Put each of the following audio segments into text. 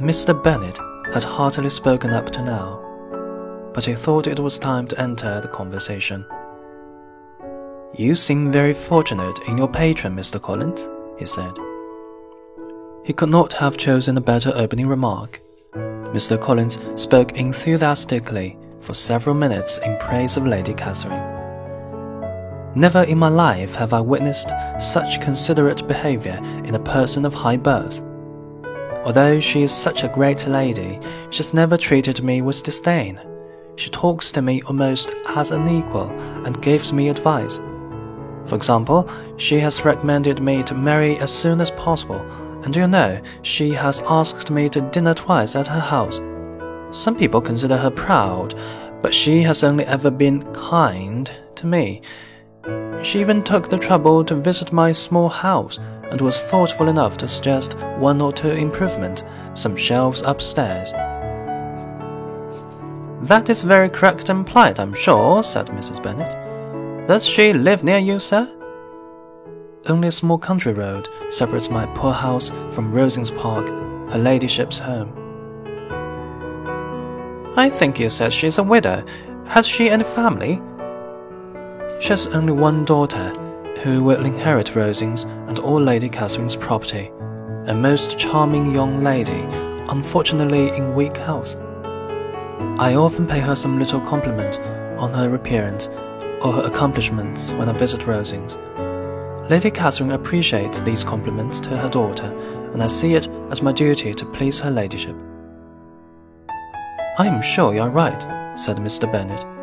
Mr. Bennet had heartily spoken up to now, but he thought it was time to enter the conversation. You seem very fortunate in your patron, Mr. Collins, he said. He could not have chosen a better opening remark. Mr. Collins spoke enthusiastically for several minutes in praise of Lady Catherine. Never in my life have I witnessed such considerate behavior in a person of high birth. Although she is such a great lady, she has never treated me with disdain. She talks to me almost as an equal and gives me advice. For example, she has recommended me to marry as soon as possible, and do you know, she has asked me to dinner twice at her house. Some people consider her proud, but she has only ever been kind to me. She even took the trouble to visit my small house and was thoughtful enough to suggest one or two improvements, some shelves upstairs. That is very correct and polite, I'm sure, said Mrs. Bennet. Does she live near you, sir? Only a small country road separates my poor house from Rosings Park, her ladyship's home. I think you said she's a widow. Has she any family? She has only one daughter, who will inherit Rosings and all Lady Catherine's property, a most charming young lady, unfortunately in weak health. I often pay her some little compliment on her appearance or her accomplishments when I visit Rosings. Lady Catherine appreciates these compliments to her daughter, and I see it as my duty to please her ladyship. I am sure you are right, said Mr. Bennet.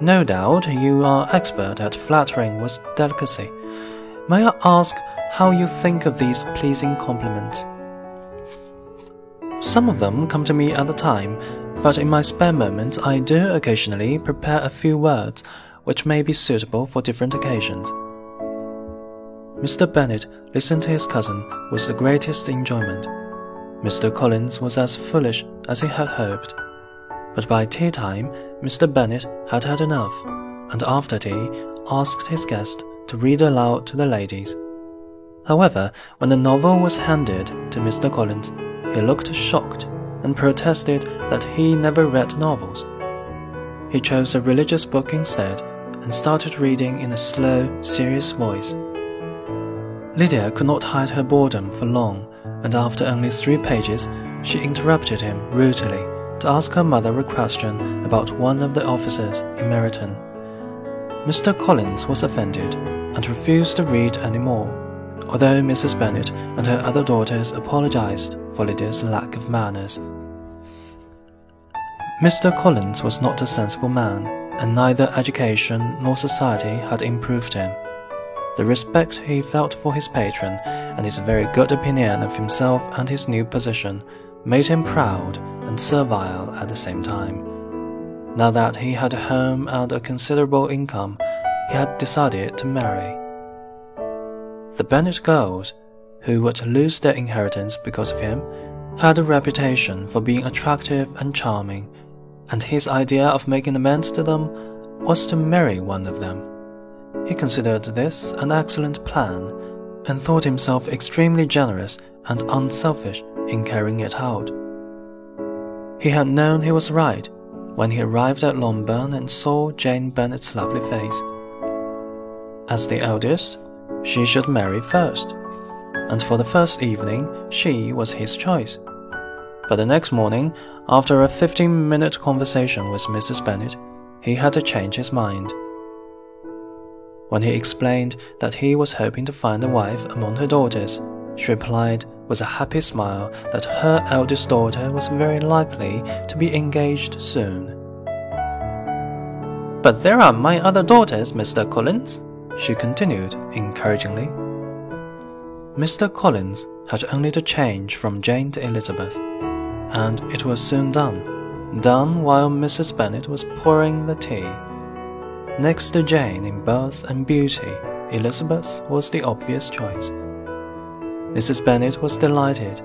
No doubt you are expert at flattering with delicacy. May I ask how you think of these pleasing compliments? Some of them come to me at the time, but in my spare moments I do occasionally prepare a few words which may be suitable for different occasions. Mr. Bennet listened to his cousin with the greatest enjoyment. Mr. Collins was as foolish as he had hoped. But by tea time, Mr. Bennet had had enough, and after tea asked his guest to read aloud to the ladies. However, when the novel was handed to Mr. Collins, he looked shocked and protested that he never read novels. He chose a religious book instead and started reading in a slow, serious voice. Lydia could not hide her boredom for long, and after only three pages, she interrupted him rudely to ask her mother a question about one of the officers in Meryton. Mr. Collins was offended and refused to read any more, although Mrs. Bennet and her other daughters apologized for Lydia's lack of manners. Mr. Collins was not a sensible man, and neither education nor society had improved him. The respect he felt for his patron and his very good opinion of himself and his new position made him proud and servile at the same time. Now that he had a home and a considerable income, he had decided to marry. The Bennet girls, who were to lose their inheritance because of him, had a reputation for being attractive and charming and his idea of making amends to them was to marry one of them. He considered this an excellent plan and thought himself extremely generous and unselfish in carrying it out. He had known he was right when he arrived at Longbourn and saw Jane Bennet's lovely face. As the eldest, she should marry first, and for the first evening she was his choice. But the next morning, after a 15 minute conversation with Mrs. Bennet, he had to change his mind. When he explained that he was hoping to find a wife among her daughters, she replied with a happy smile that her eldest daughter was very likely to be engaged soon. But there are my other daughters, Mr. Collins, she continued encouragingly. Mr. Collins had only to change from Jane to Elizabeth and it was soon done, done while Mrs. Bennet was pouring the tea. Next to Jane in birth and beauty, Elizabeth was the obvious choice. Mrs. Bennet was delighted,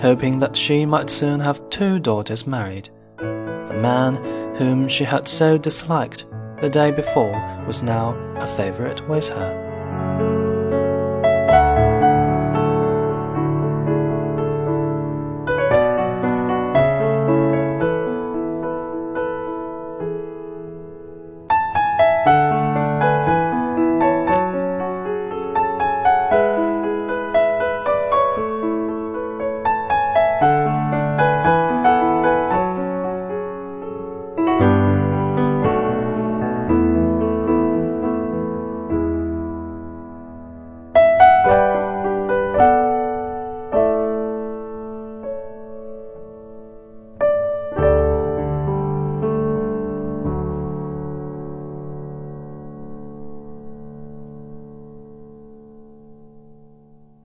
hoping that she might soon have two daughters married. The man whom she had so disliked the day before was now a favorite with her.